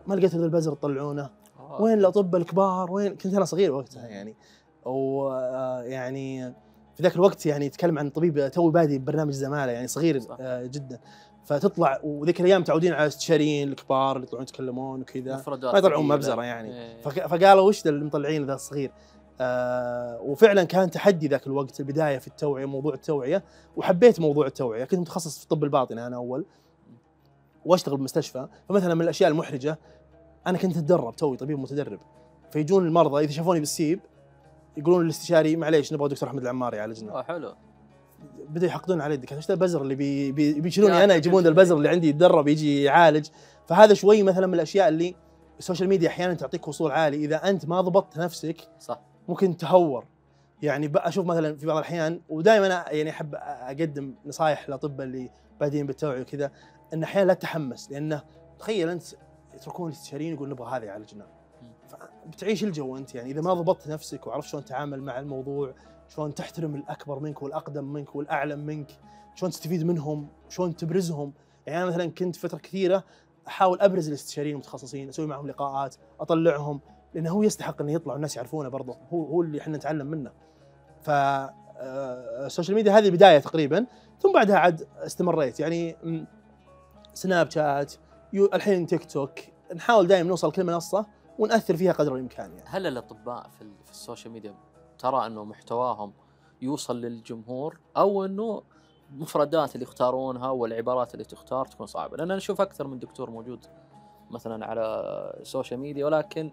ما لقيت إلا البزر تطلعونه. آه. وين الأطباء الكبار؟ وين؟ كنت أنا صغير وقتها يعني. ويعني في ذاك الوقت يعني يتكلم عن طبيب تو بادي ببرنامج زمالة يعني صغير صح. آه، جدا. فتطلع وذيك الأيام متعودين على استشاريين الكبار اللي يطلعون يتكلمون وكذا. ما يطلعون. مبزرة يعني. فك- فقالوا وش اللي مطلعين ذا الصغير؟ آه وفعلا كان تحدي ذاك الوقت البداية في التوعية موضوع التوعية وحبيت موضوع التوعية. كنت متخصص في الطب الباطني أنا أول وأشتغل بمستشفى فمثلا من الأشياء المحرجة أنا كنت أتدرب توي طبيب متدرب. فيجون المرضى إذا شافوني بالسيب يقولون للاستشاري معليش نبغى دكتور أحمد العمار يعالجنا. آه حلو. بدأوا يحقدون علي الدكاترة. إيش البزر اللي بي بي بيشيلوني أنا يجيبون البزر اللي عندي يتدرب يجي يعالج. فهذا شوي مثلا من الأشياء اللي ال social media أحيانا تعطيك وصول عالي. إذا أنت ما ضبطت نفسك صح. ممكن تهور. يعني أشوف مثلا في بعض الأحيان ودائما أنا يعني أحب أقدم نصائح للاطباء اللي بادين بالتوعية وكذا إن أحيانا لا تتحمس. لأنه تخيل أنت يتركون الاستشاريين يقول نبغى هذا يعالجنا. بتعيش الجو أنت يعني. إذا ما ضبطت نفسك وعرفت شلون تتعامل مع الموضوع شلون تحترم الأكبر منك والأقدم منك والأعلم منك؟ شلون تستفيد منهم؟ شلون تبرزهم؟ يعني أنا مثلا كنت فترة كثيرة أحاول أبرز الاستشاريين المتخصصين أسوي معهم لقاءات أطلعهم لأنه هو يستحق إنه يطلع والناس يعرفونه برضه هو هو اللي إحنا نتعلم منه. ف آه، ال social media هذه البداية تقريبا ثم بعدها عاد استمريت. يعني سناب شات الحين تيك توك نحاول دائما نوصل كل منصة ونأثر فيها قدر الإمكان يعني. هل الأطباء في, ال- في ال social media. ترى أنه محتواهم يوصل للجمهور أو أنه المفردات اللي يختارونها والعبارات اللي تختار تكون صعبة. لأن أنا أشوف أكثر من دكتور موجود مثلا على ال social media ولكن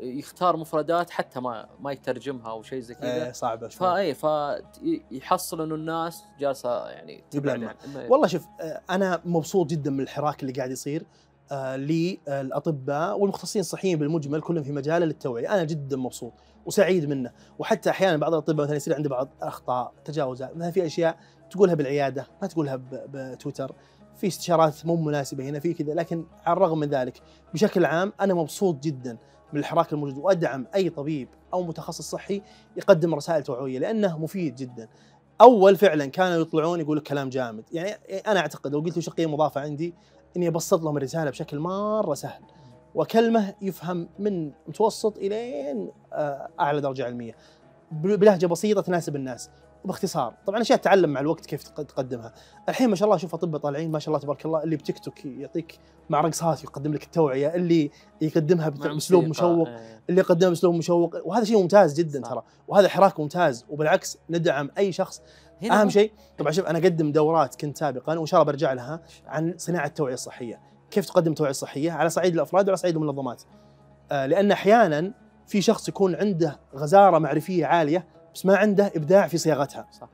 يختار مفردات حتى ما ما يترجمها أو شيء زي كذا. آه صعبة شوي. فاي فيحصل إنه الناس جالسة يعني عن- والله شوف أنا مبسوط جدا من الحراك اللي قاعد يصير. للأطباء والمختصين الصحيين بالمجمل كلهم في مجاله للتوعيه، أنا جدا مبسوط وسعيد منه، وحتى أحيانا بعض الأطباء مثلا يصير عنده بعض أخطاء تجاوزات، مثلا في أشياء تقولها بالعيادة ما تقولها بتويتر، في استشارات مو مناسبة هنا في كذا، لكن على الرغم من ذلك بشكل عام أنا مبسوط جدا من الحراك الموجود. وأدعم أي طبيب أو متخصص صحي يقدم رسائل توعوية لأنه مفيد جدا. أول فعلا كانوا يطلعون يقولوا كلام جامد. يعني أنا أعتقد لو قلت شقية مضافة عندي إني أبسط لهم الرسالة بشكل مرة سهل. وكلمة يفهم من متوسط إلين آه، أعلى درجة علمية. بلهجة بسيطة تناسب الناس. وباختصار طبعا أشياء تتعلم مع الوقت كيف تق- تقدمها. الحين ما شاء الله أشوف أطباء طالعين ما شاء الله تبارك الله اللي بتيك توك يعطيك مع رقصات يقدم لك التوعية اللي يقدمها بأسلوب مشوق إيه. اللي يقدمه بأسلوب مشوق. وهذا شيء ممتاز جدا صح. ترى. وهذا حراك ممتاز. وبالعكس ندعم أي شخص أهم شيء طبعا شوف أنا أقدم دورات كنت سابقا وإن شاء الله برجع لها عن صناعة التوعية الصحية. كيف تقدم توعية صحية؟ على صعيد الأفراد وعلى صعيد المنظمات. آه لأن أحيانا في شخص يكون عنده غزارة معرفية عالية بس ما عنده إبداع في صياغتها. صح.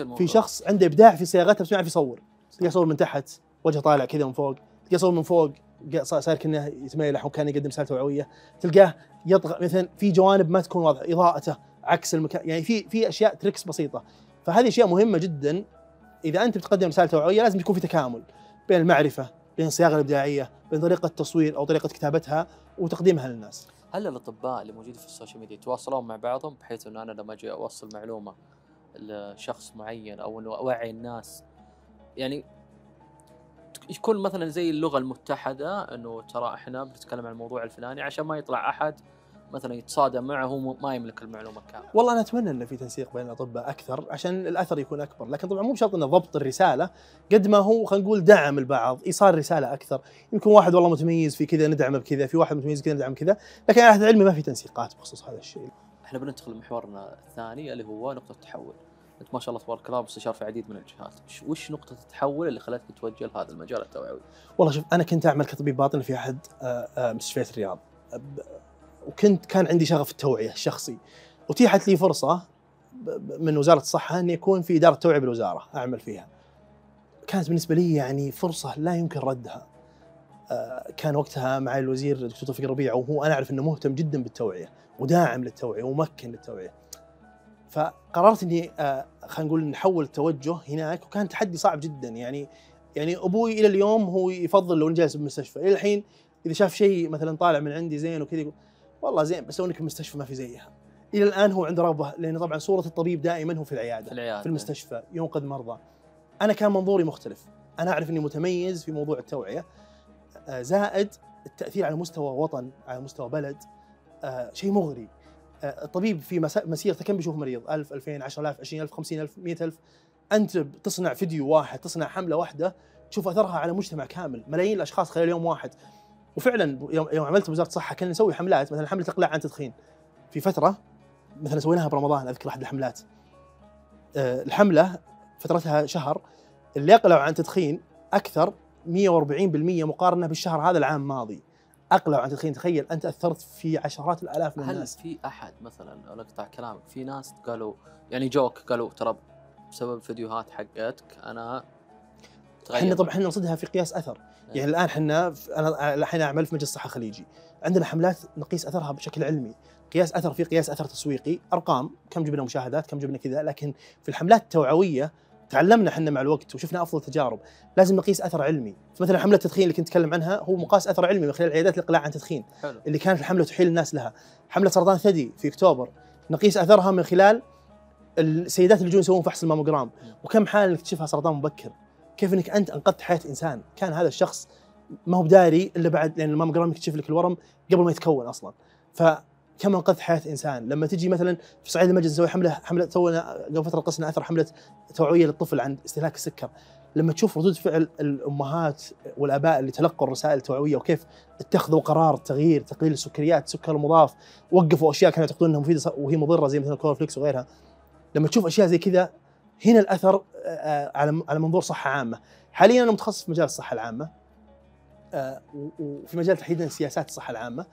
الموضوع في شخص عنده إبداع في صياغتها بس ما يعرف يصور. يصور من تحت وجهه طالع كذا من فوق. يصور من فوق صار كأنه يتميلح وكان يقدم رسالة توعوية. تلقاه يطغى مثلا في جوانب ما تكون واضحة إضاءته عكس المكان. يعني في في أشياء تريكس بسيطة. فهذه أشياء مهمة جدا. إذا أنت بتقدم رسالة توعوية لازم يكون في تكامل بين المعرفة بين الصياغه الإبداعية بين طريقة التصوير أو طريقة كتابتها وتقديمها للناس. هل الأطباء اللي موجودين في السوشيال ميديا يتواصلون مع بعضهم بحيث أنه أنا لما أجي أوصل معلومة لشخص معين أو أنه أوعي الناس؟ يعني يكون مثلا زي اللغة المتحدة أنه ترى إحنا بنتكلم عن الموضوع الفلاني عشان ما يطلع أحد مثلا يتصادم معه ما يملك المعلومة كاملة. والله أنا أتمنى إن في تنسيق بين الأطباء أكثر عشان الأثر يكون أكبر، لكن طبعا مو بشرط إنه ضبط الرسالة قد ما هو خلينا نقول دعم البعض، إيصال رسالة أكثر، يمكن واحد والله متميز في كذا ندعمه بكذا، في واحد متميز كذا ندعم كذا، لكن على علمي ما في تنسيقات بخصوص هذا الشيء. إحنا بننتقل لمحورنا الثاني اللي هو نقطة التحول. انت ما شاء الله تبارك الله مستشار في عديد من الجهات، وش- نقطة التحول اللي خلتك تتوجه لهذا المجال التوعوي؟ والله شوف أنا كنت أعمل كطبيب باطن في أحد آه، آه، مستشفيات الرياض وكنت كان عندي شغف التوعية الشخصي. اتيحت لي فرصة من وزارة الصحة إني أكون في إدارة توعية بالوزارة أعمل فيها. كانت بالنسبة لي يعني فرصة لا يمكن ردها. آه، كان وقتها معي الوزير الدكتور توفيق الربيع وهو أنا أعرف إنه مهتم جدا بالتوعية وداعم للتوعية وممكن للتوعية. فقررت إني آه، خلينا نقول نحول التوجه هناك وكان تحدي صعب جدا. يعني يعني أبوي إلى اليوم هو يفضل لو جالس بالمستشفى. إلى الحين إذا شاف شيء مثلا طالع من عندي زين وكذا يقول والله زين بس لو انك المستشفى ما في زيها. إلى الآن هو عنده رغبه لأن طبعا صورة الطبيب دائما هو في في العيادة. العياده في المستشفى ينقذ مرضى. أنا كان منظوري مختلف. أنا أعرف إني متميز في موضوع التوعية. آه، زائد التأثير على مستوى وطن على مستوى بلد. آه، شيء مغري. آه، الطبيب في مسيرته كم بيشوف مريض؟ 1000 2000 10000 20000 50000 100000 أنت تصنع فيديو واحد تصنع حملة واحدة تشوف أثرها على مجتمع كامل ملايين الأشخاص خلال يوم واحد. وفعلا يوم, يوم عملت وزارة الصحة كنا نسوي حملات مثلا حملة إقلاع عن التدخين في فترة مثلا سويناها برمضان أذكر احد الحملات. آه، الحملة فترتها شهر اللي يقلعوا عن التدخين أكثر 140% مقارنة بالشهر هذا العام الماضي أقلعوا عن التدخين تخيل أنت أثرت في عشرات الآلاف من هل الناس. في أحد مثلا أنا أقطع كلامك في ناس قالوا يعني جوك قالوا ترى بسبب فيديوهات حقتك أنا إحنا طبعا إحنا نرصدها في قياس أثر. يعني الآن إحنا أنا الحين أعمل في مجلس الصحة الخليجي عندنا حملات نقيس أثرها بشكل علمي. قياس أثر في قياس أثر تسويقي. أرقام كم جبنا مشاهدات كم جبنا كذا. لكن في الحملات التوعوية تعلمنا إحنا مع الوقت وشفنا أفضل تجارب. لازم نقيس أثر علمي. فمثلا حملة التدخين اللي كنت أتكلم عنها هو مقاس أثر علمي من خلال عيادات الإقلاع عن التدخين حلو. اللي كانت الحملة تحيل الناس لها. حملة سرطان الثدي في أكتوبر. نقيس أثرها من خلال السيدات اللي يجون يسوون فحص الماموجرام. وكم حالة نكتشفها سرطان مبكر. كيف إنك أنت أنقذت حياة إنسان؟ كان هذا الشخص ما هو بداري إلا بعد لأن الماموجرام يكتشف لك الورم قبل ما يتكون أصلا. فكم أنقذت حياة إنسان؟ لما تجي مثلا في صعيد المجلس نسوي حملة حملة سوينا قبل فترة قصنا أثر حملة توعية للطفل عن استهلاك السكر. لما تشوف ردود فعل الأمهات والآباء اللي تلقوا الرسائل التوعوية وكيف اتخذوا قرار تغيير تقليل السكريات السكر المضاف وقفوا أشياء كانوا يعتقدون انها مفيده وهي مضرة زي مثلا ال corn flakes وغيرها. لما تشوف أشياء زي كذا هنا الأثر آه، على على منظور صحة عامة. حاليا أنا متخصص في مجال الصحة العامة آه، وفي مجال تحديدا سياسات الصحة العامة.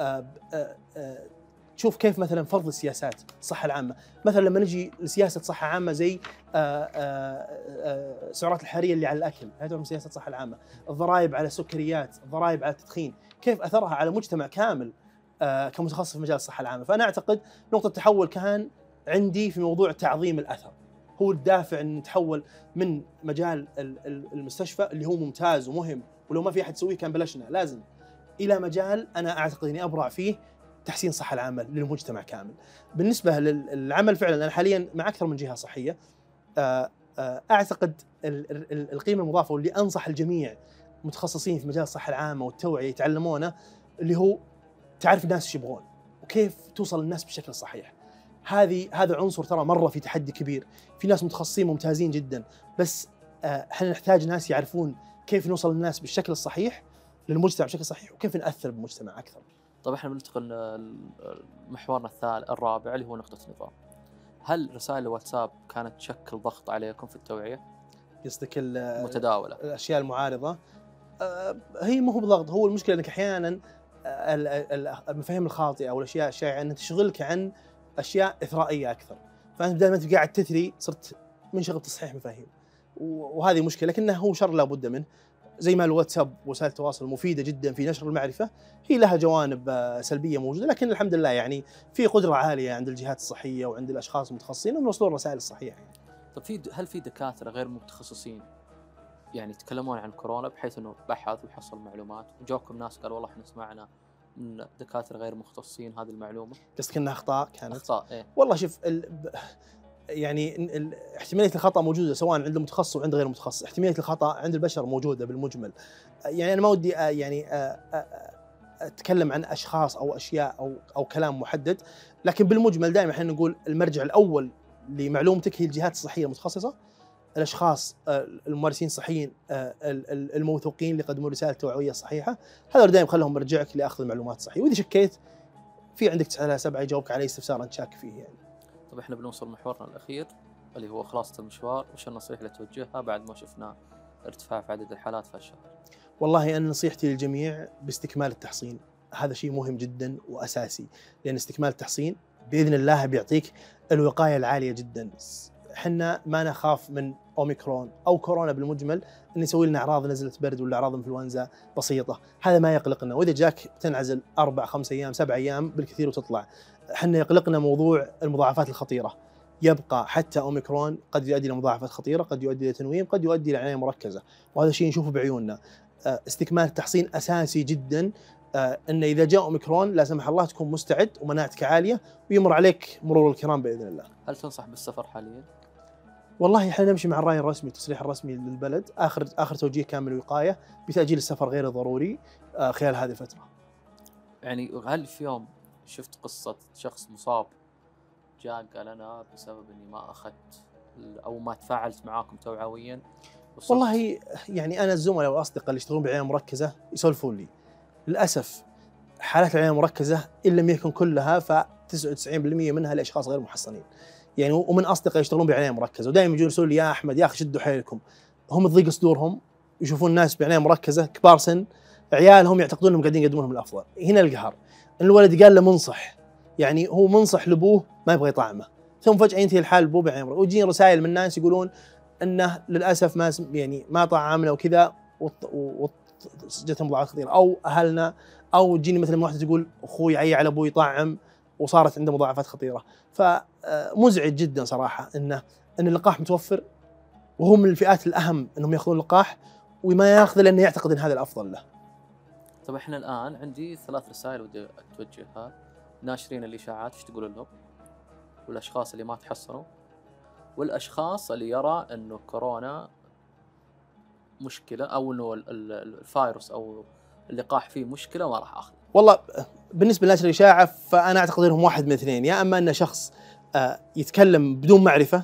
آه، آه، آه، تشوف كيف مثلا فرض السياسات الصحة العامة. مثلا لما نجي لسياسة صحة عامة زي آه، آه، آه، السعرات الحرارية اللي على الأكل هذا من سياسه الصحة العامة. الضرائب على السكريات الضرائب على التدخين كيف أثرها على مجتمع كامل آه، كمتخصص في مجال الصحة العامة. فأنا أعتقد نقطة التحول كان عندي في موضوع تعظيم الأثر. هو الدافع ان نتحول من مجال ال- ال- المستشفى اللي هو ممتاز ومهم ولو ما في أحد يسويه كان بلشنا لازم إلى مجال أنا أعتقد إني أبرع فيه تحسين الصحه العامه للمجتمع كامل. بالنسبة للعمل فعلا أنا حاليا مع أكثر من جهة صحية آه، آه، أعتقد ال- ال- ال- القيمة المضافة واللي أنصح الجميع متخصصين في مجال الصحة العامة والتوعية يتعلمونه اللي هو تعرف الناس إيش يبغون وكيف توصل للناس بالشكل الصحيح. هذه هذا عنصر ترى مرة في تحدي كبير، في ناس متخصصين ممتازين جدا بس آه، إحنا نحتاج ناس يعرفون كيف نوصل للناس بالشكل الصحيح للمجتمع بشكل صحيح وكيف نأثر بالمجتمع أكثر. طيب إحنا بننتقل ل- محورنا الثالث الرابع اللي هو نقطة النظام. هل رسائل الواتساب كانت تشكل ضغط عليكم في التوعية؟ قصدك ال- متداولة. الأشياء المعارضة آه، هي مو هو بضغط هو المشكلة إنك أحيانا آه، ال- ال- المفاهيم الخاطئة أو الاشياء الشائعه انها تشغلك عن أشياء إثرائية أكثر. فأنت بدل ما أنت قاعد تثري صرت منشغل بتصحيح مفاهيم. وهذه مشكلة لكنه هو شر لابد منه. زي ما الواتساب وسائل التواصل مفيدة جدا في نشر المعرفة هي لها جوانب آه، سلبية موجودة لكن الحمد لله يعني في قدرة عالية عند الجهات الصحية وعند الأشخاص المتخصصين إنهم يوصلون الرسائل الصحيحه يعني. طيب في هل في دكاترة غير متخصصين يعني يتكلمون عن كورونا بحيث إنه بحث وحصل معلومات؟ وجوكم ناس قال والله إحنا سمعنا من دكاترة غير مختصين هذه المعلومة. قصدك إنها أخطاء كانت؟ أخطاء إيه. والله شوف ال... يعني ال- ال- احتمالية الخطأ موجودة سواء عند المتخصص وعند غير المتخصص، احتمالية الخطأ عند البشر موجودة بالمجمل. يعني أنا ما ودي آه، يعني آه، آه، أتكلم عن أشخاص أو أشياء أو أو كلام محدد، لكن بالمجمل دائما إحنا نقول المرجع الأول لمعلومتك هي الجهات الصحية المتخصصة. الأشخاص آه، الممارسين الصحيين آه، ال- ال- الموثوقين اللي يقدمون رسائل توعوية صحيحة، هذول دائما خلهم مرجعك لأخذ المعلومات الصحيحه، وإذا شكيت في عندك 9 على 7 يجاوبك على أي استفسار أنت شاك فيه يعني. طيب إحنا بنوصل محورنا الأخير اللي هو خلاصة المشوار وش النصيحة اللي توجهها بعد ما شفنا ارتفاع في عدد الحالات في الشهر؟ والله أنا نصيحتي للجميع باستكمال التحصين. هذا شيء مهم جدا وأساسي لأن استكمال التحصين بإذن الله بيعطيك الوقاية العالية جدا. إحنا ما نخاف من أوميكرون أو كورونا بالمجمل إن يسوي لنا أعراض نزله برد ولا أعراض إنفلونزا بسيطة، هذا ما يقلقنا وإذا جاك تنعزل أربع خمس أيام سبع أيام بالكثير وتطلع. إحنا يقلقنا موضوع المضاعفات الخطيرة. يبقى حتى أوميكرون قد يؤدي إلى مضاعفات خطيرة، قد يؤدي إلى تنويم، قد يؤدي إلى عنايه مركزة، وهذا شيء نشوفه بعيوننا. آه، استكمال التحصين أساسي جدا آه، إن إذا جاء أوميكرون لا سمح الله تكون مستعد ومناعتك عالية ويمر عليك مرور الكرام بإذن الله. هل تنصح بالسفر حاليا؟ والله إحنا نمشي مع الرأي الرسمي التصريح الرسمي للبلد آخر آخر توجيه كان من الوقايه بتأجيل السفر غير الضروري آه، خلال هذه الفترة. يعني هل في يوم شفت قصة شخص مصاب جاء قال أنا بسبب إني ما أخذت ال- أو ما تفاعلت معاكم توعويا والله يعني أنا الزملاء والأصدقاء اللي يشتغلون بالعنايه المركزة يسولفون لي. للأسف حالات العنايه المركزة إن لم يكن كلها ف 99% منها لأشخاص غير محصنين. يعني ومن أصدقاء يشتغلون بالعنايه المركزه ودائما يجون يقولون لي يا أحمد يا أخي شدوا حيلكم. هم تضيق صدورهم يشوفون ناس بعناية مركزة كبار سن عيالهم يعتقدون إنهم قاعدين يقدمون لهم الأفضل. هنا القهر. ان الولد قال له منصح يعني هو منصح لأبوه ما يبغى يطعمه. ثم فجأة ينتهي الحال بأبوه بعناية مركزة ويجيني رسائل من ناس يقولون إنه للأسف ما يعني ما طعمنا وكذا والط- جتهم مضاعفات خطيره أو أهلنا أو تجيني مثلا واحدة تقول أخوي عي على أبوي طعم وصارت عنده مضاعفات خطيرة فمزعج جدا صراحة إنه إن اللقاح متوفر وهو من الفئات الأهم إنهم يأخذون اللقاح وما ياخذه لأنه يعتقد إن هذا الأفضل له. طيب إحنا الآن عندي ثلاث رسائل ودي توجهها ناشرين الإشاعات إيش تقولون لهم؟ والأشخاص اللي ما تحصنوا والأشخاص اللي يرى إنه كورونا مشكلة أو إنه ال- ال- الفايروس أو اللقاح فيه مشكلة وما راح أخذه. والله بالنسبة لنشر الاشاعه فأنا أعتقد إنهم واحد من اثنين. يا إما أن شخص آه، يتكلم بدون معرفة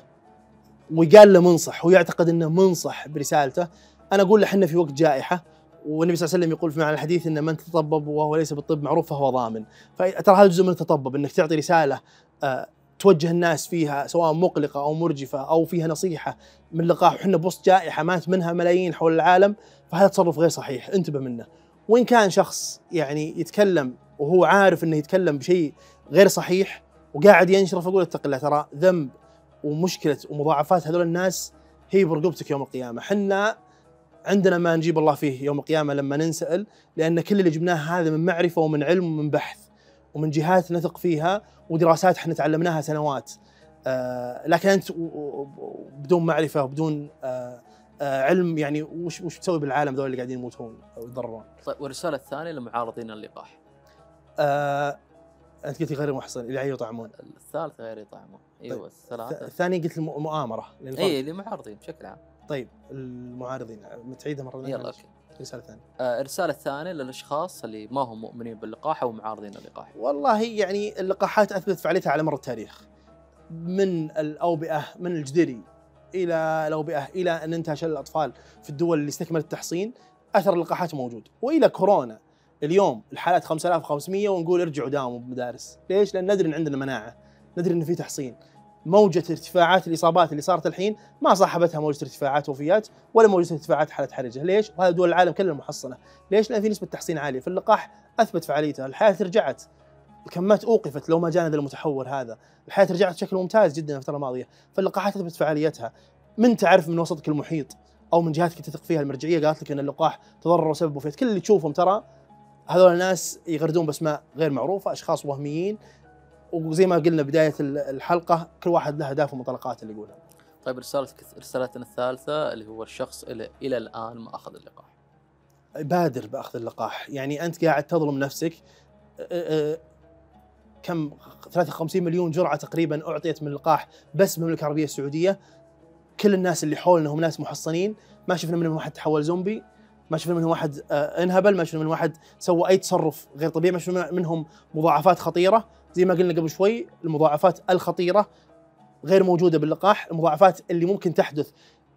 ويقال له منصح ويعتقد إنه منصح برسالته أنا أقول له إحنا في وقت جائحة والنبي صلى الله عليه وسلم يقول في معنى الحديث ان من تطبب وهو ليس بالطب معروف فهو ضامن. فترى هذا جزء من التطبب إنك تعطي رسالة آه، توجه الناس فيها سواء مقلقة أو مرجفة أو فيها نصيحة من لقاح. وحنا بوسط جائحة مات منها ملايين حول العالم فهذا تصرف غير صحيح. انتبه منه. وإن كان شخص يعني يتكلم وهو عارف إنه يتكلم بشيء غير صحيح وقاعد ينشره فاقول اتق الله ترى ذنب ومشكلة ومضاعفات هذول الناس هي برقبتك يوم القيامة، حنا عندنا ما نجيب الله فيه يوم القيامة لما ننسأل لأن كل اللي جبناه هذا من معرفة ومن علم ومن بحث ومن جهات نثق فيها ودراسات إحنا تعلمناها سنوات. آه لكن أنت بدون معرفة وبدون آه آه علم يعني وش وش تسوي بالعالم ذول اللي قاعدين يموتون أو يتضررون؟ طيب والرسالة الثانية لمعارضين اللقاح. آه أنت قلت غير محصن اللي يطعمون الثالث غير يطعمون إيوه طيب، الثلاثة الثاني قلت الم- المؤامرة. اي اللي معارضين بشكل عام. طيب المعارضين تعيدها مرة يلا أوكي. الرسالة الثانية آه، الرسالة الثانية للأشخاص اللي ما هم مؤمنين باللقاح أو معارضين اللقاح. والله يعني اللقاحات أثبتت فعاليتها على مر التاريخ من الأوبئة من الجدري إلى الأوبئة إلى أن انتشر الأطفال في الدول اللي استكملت التحصين أثر اللقاحات موجود وإلى كورونا اليوم الحالات 5500 ونقول ارجعوا داوموا بالمدارس. ليش؟ لأن ندري إن عندنا مناعة. ندري إن في تحصين. موجة ارتفاعات الإصابات اللي صارت الحين ما صاحبتها موجة ارتفاعات وفيات ولا موجة ارتفاعات حالة حرجة. ليش؟ وهذا دول العالم كلها محصنة. ليش؟ لأن في نسبة تحصين عالية. فاللقاح أثبت فعاليته الحياة رجعت. الكمات أوقفت لو ما جانا ذا المتحور هذا، الحياة رجعت بشكل ممتاز جدا الفترة الماضية، فاللقاحات أثبت فعاليتها، من تعرف من وسطك المحيط أو من جهاتك تثق فيها المرجعية؟ قالت لك إن اللقاح تضرر وسبب وفيات، كل اللي تشوفهم ترى هذول الناس يغردون باسماء غير معروفة، أشخاص وهميين. وزي ما قلنا بداية ال- الحلقة كل واحد له أهداف ومنطلقات اللي يقولها. طيب رسالتك رسالتنا الثالثة اللي هو الشخص إلى إلى الآن ما أخذ اللقاح. بادر بأخذ اللقاح، يعني أنت قاعد تظلم نفسك. كم؟ 53 مليون جرعة تقريبا أعطيت من اللقاح بس بالمملكة العربية السعودية. كل الناس اللي حولنا هم ناس محصنين. ما شفنا منهم واحد تحول زومبي. ما شفنا منهم واحد آه، انهبل ما شفنا منهم واحد سوى أي تصرف غير طبيعي ما شفنا منهم مضاعفات خطيرة. زي ما قلنا قبل شوي المضاعفات الخطيرة غير موجودة باللقاح. المضاعفات اللي ممكن تحدث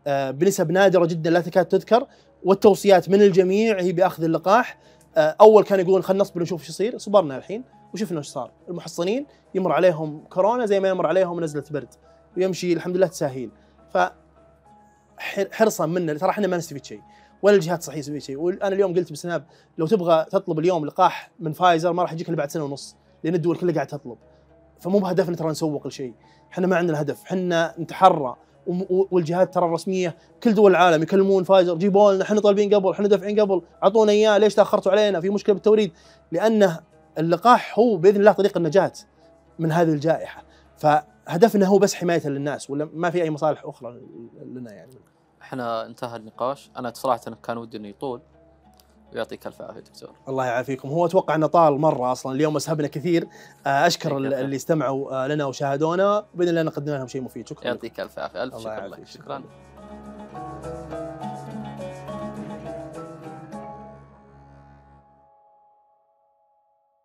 آه، بنسب نادرة جدا لا تكاد تذكر. والتوصيات من الجميع هي بأخذ اللقاح. آه، أول كان يقولون خلينا نصبر نشوف إيش يصير. صبرنا الحين وشفنا إيش صار. المحصنين يمر عليهم كورونا زي ما يمر عليهم نزلة برد ويمشي الحمد لله تساهيل. ف حر- حرصا منا ترى إحنا ما نستفيد شيء. ولا الجهات الصحيه تستفيد شيء. وأنا اليوم قلت بسناب لو تبغى تطلب اليوم لقاح من فايزر ما راح يجيك إلا بعد سنة ونص لأن الدول كلها قاعدة تطلب. فمو بهدفنا ترى نسوق لشيء إحنا ما عندنا هدف إحنا نتحرى. والجهات ترى الرسمية كل دول العالم يكلمون فايزر جيبوا لنا إحنا طالبين قبل إحنا دافعين قبل أعطونا إياه ليش تأخرتوا علينا؟ في مشكلة بالتوريد. لأنه اللقاح هو بإذن الله طريق النجاة من هذه الجائحة. فهدفنا هو بس حماية للناس ولا ما في أي مصالح أخرى لنا يعني. إحنا انتهى النقاش. أنا صراحة كان ودي إنه يطول. ويعطيك ألف عافية دكتور. الله يعافيكم. هو أتوقع إنه طال مرة أصلا. اليوم أسهبنا كثير. آه، أشكر العافية. اللي استمعوا آه، لنا وشاهدونا. بإذن الله نقدم لهم شيء مفيد. شكرا. يعطيك ألف عافية. ألف الله شكر. لك. شكرا.